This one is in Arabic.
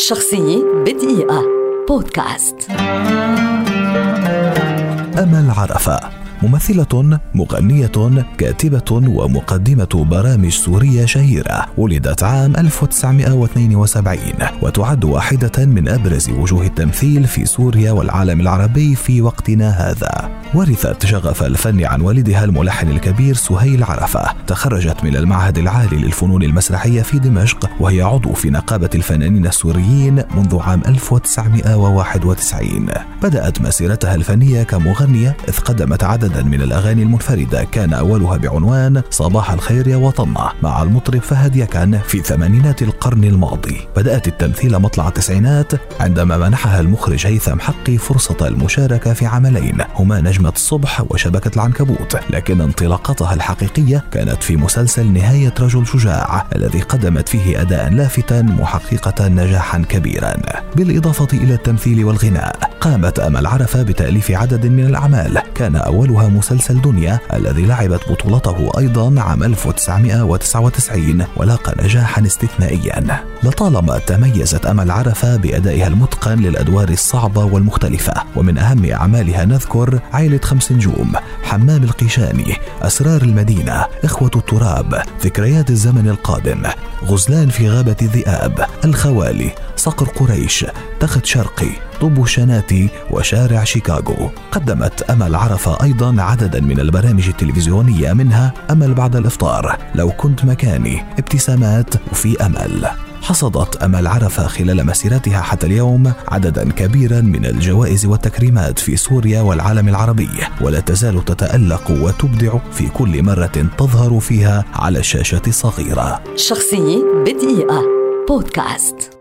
شخصية بدقيقة. بودكاست. أمل عرفة ممثلة مغنية كاتبة ومقدمة برامج سورية شهيرة ولدت عام 1972 وتعد واحدة من أبرز وجوه التمثيل في سوريا والعالم العربي في وقتنا هذا. ورثت شغف الفن عن والدها الملحن الكبير سهيل عرفة. تخرجت من المعهد العالي للفنون المسرحية في دمشق وهي عضو في نقابة الفنانين السوريين منذ عام 1991 بدأت مسيرتها الفنية كمغنية إذ قدمت عددا من الأغاني المنفردة. كان أولها بعنوان صباح الخير يا وطننا مع المطرب فهد يكن في ثمانينات القرن الماضي. بدأت التمثيل مطلع التسعينات عندما منحها المخرج هيثم حقي فرصة المشاركة في عملين. هما نجم نجمة الصبح وشبكة العنكبوت لكن انطلاقتها الحقيقية كانت في مسلسل نهاية رجل شجاع الذي قدمت فيه أداء لافتا محققة نجاحا كبيرا. بالإضافة إلى التمثيل والغناء قامت أمل عرفة بتأليف عدد من الأعمال. كان أولها مسلسل دنيا الذي لعبت بطولته أيضا عام 1999 ولاقى نجاحا استثنائيا. لطالما تميزت أمل عرفة بأدائها المتقن للأدوار الصعبة والمختلفة ومن أهم أعمالها نذكر عائلة خمس نجوم حمام القيشاني أسرار المدينة إخوة التراب ذكريات الزمن القادم غزلان في غابة الذئاب الخوالي صقر قريش تخت شرقي طب شناتي وشارع شيكاغو. قدمت أمل عرفة أيضا عددا من البرامج التلفزيونية منها أمل بعد الإفطار. لو كنت مكاني ابتسامات وفي أمل. حصدت أمل عرفة خلال مسيرتها حتى اليوم عددا كبيرا من الجوائز والتكريمات في سوريا والعالم العربي ولا تزال تتألق وتبدع في كل مرة تظهر فيها على الشاشة الصغيرة. شخصية بدقيقة. بودكاست.